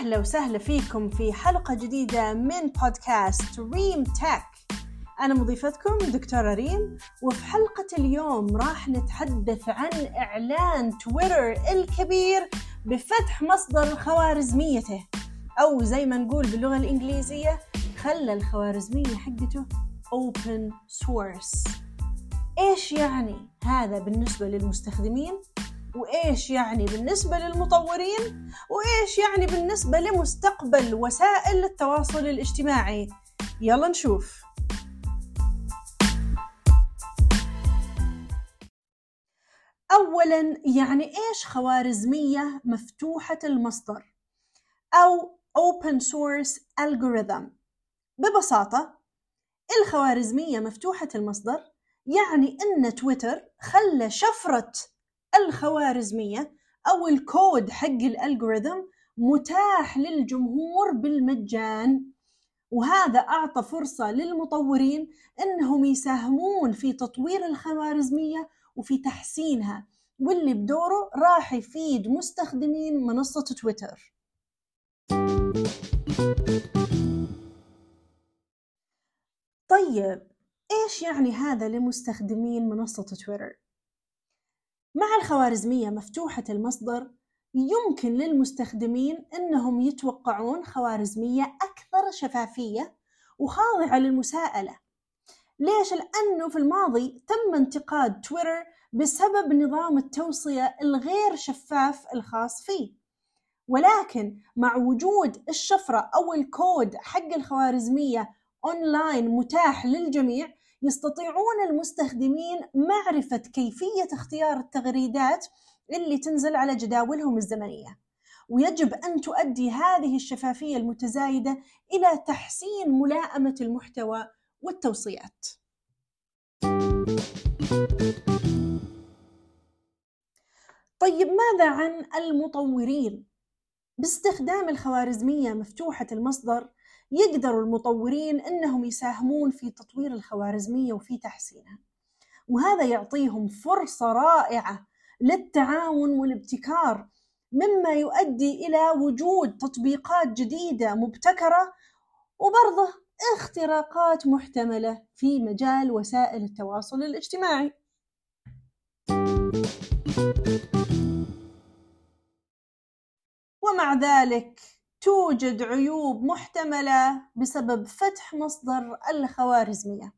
أهلا وسهلا فيكم في حلقة جديدة من بودكاست ريم تك. أنا مضيفتكم دكتورة ريم وفي حلقة اليوم راح نتحدث عن إعلان تويتر الكبير بفتح مصدر خوارزميته. أو زي ما نقول باللغة الإنجليزية خلى الخوارزمية حقته open source. إيش يعني هذا بالنسبة للمستخدمين؟ وإيش يعني بالنسبة للمطورين وإيش يعني بالنسبة لمستقبل وسائل التواصل الاجتماعي؟ يلا نشوف. أولا يعني إيش خوارزمية مفتوحة المصدر أو Open Source Algorithm ببساطة الخوارزمية مفتوحة المصدر يعني أن تويتر خلى شفرة الخوارزمية أو الكود حق الألغوريثم متاح للجمهور بالمجان وهذا أعطى فرصة للمطورين أنهم يساهمون في تطوير الخوارزمية وفي تحسينها واللي بدوره راح يفيد مستخدمين منصة تويتر طيب إيش يعني هذا لمستخدمين منصة تويتر؟ مع الخوارزمية مفتوحة المصدر يمكن للمستخدمين أنهم يتوقعون خوارزمية أكثر شفافية وخاضعة للمساءلة ليش؟ لأنه في الماضي تم انتقاد تويتر بسبب نظام التوصية الغير شفاف الخاص فيه ولكن مع وجود الشفرة أو الكود حق الخوارزمية أونلاين متاح للجميع يستطيعون المستخدمين معرفة كيفية اختيار التغريدات اللي تنزل على جداولهم الزمنية ويجب أن تؤدي هذه الشفافية المتزايدة إلى تحسين ملائمة المحتوى والتوصيات. طيب ماذا عن المطورين؟ باستخدام الخوارزمية مفتوحة المصدر يقدروا المطورين إنهم يساهمون في تطوير الخوارزمية وفي تحسينها. وهذا يعطيهم فرصة رائعة للتعاون والابتكار مما يؤدي إلى وجود تطبيقات جديدة مبتكرة وبرضه اختراقات محتملة في مجال وسائل التواصل الاجتماعي. ومع ذلك توجد عيوب محتملة بسبب فتح مصدر الخوارزمية.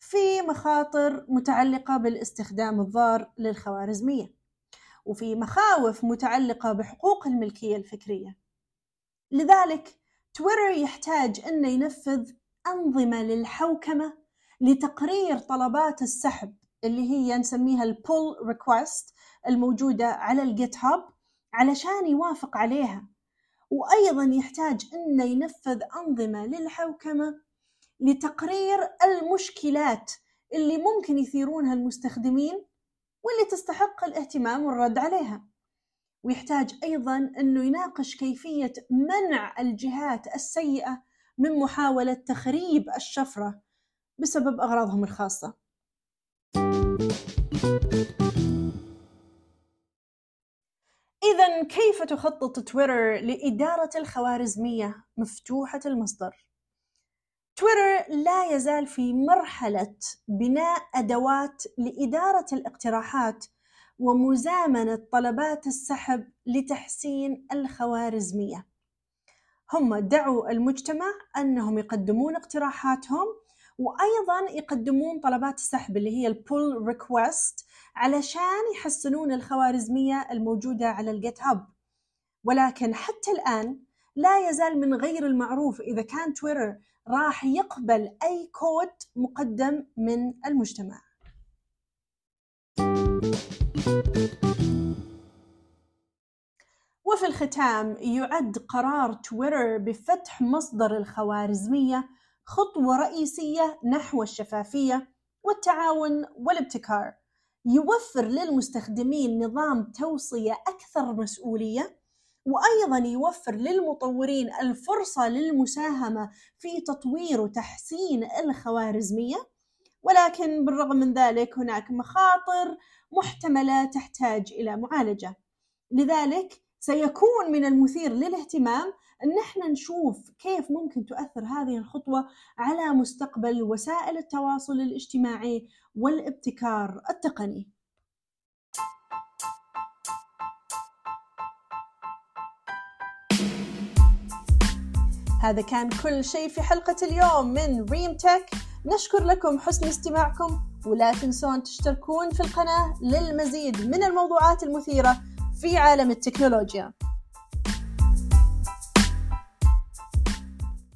في مخاطر متعلقة بالاستخدام الضار للخوارزمية وفي مخاوف متعلقة بحقوق الملكية الفكرية. لذلك تويتر يحتاج أنه ينفذ أنظمة للحوكمة لتقرير طلبات السحب اللي هي نسميها البول ريكوست الموجودة على الجيت هاب علشان يوافق عليها. وأيضا يحتاج أنه ينفذ أنظمة للحوكمة لتقرير المشكلات اللي ممكن يثيرونها المستخدمين واللي تستحق الاهتمام والرد عليها. ويحتاج أيضا أنه يناقش كيفية منع الجهات السيئة من محاولة تخريب الشفرة بسبب أغراضهم الخاصة. إذا كيف تخطط تويتر لإدارة الخوارزمية مفتوحة المصدر؟ تويتر لا يزال في مرحلة بناء أدوات لإدارة الاقتراحات ومزامنة طلبات السحب لتحسين الخوارزمية. هم دعوا المجتمع أنهم يقدمون اقتراحاتهم وأيضا يقدمون طلبات السحب اللي هي البول ريكوست علشان يحسنون الخوارزمية الموجودة على ال GitHub ولكن حتى الآن لا يزال من غير المعروف إذا كان تويتر راح يقبل أي كود مقدم من المجتمع. وفي الختام يعد قرار تويتر بفتح مصدر الخوارزمية خطوة رئيسية نحو الشفافية والتعاون والابتكار. يوفر للمستخدمين نظام توصية أكثر مسؤولية وأيضا يوفر للمطورين الفرصة للمساهمة في تطوير وتحسين الخوارزمية. ولكن بالرغم من ذلك هناك مخاطر محتملة تحتاج إلى معالجة. لذلك سيكون من المثير للاهتمام أن إحنا نشوف كيف ممكن تؤثر هذه الخطوة على مستقبل وسائل التواصل الاجتماعي والابتكار التقني. هذا كان كل شيء في حلقة اليوم من ريم تك نشكر لكم حسن استماعكم ولا تنسون تشتركون في القناة للمزيد من الموضوعات المثيرة في عالم التكنولوجيا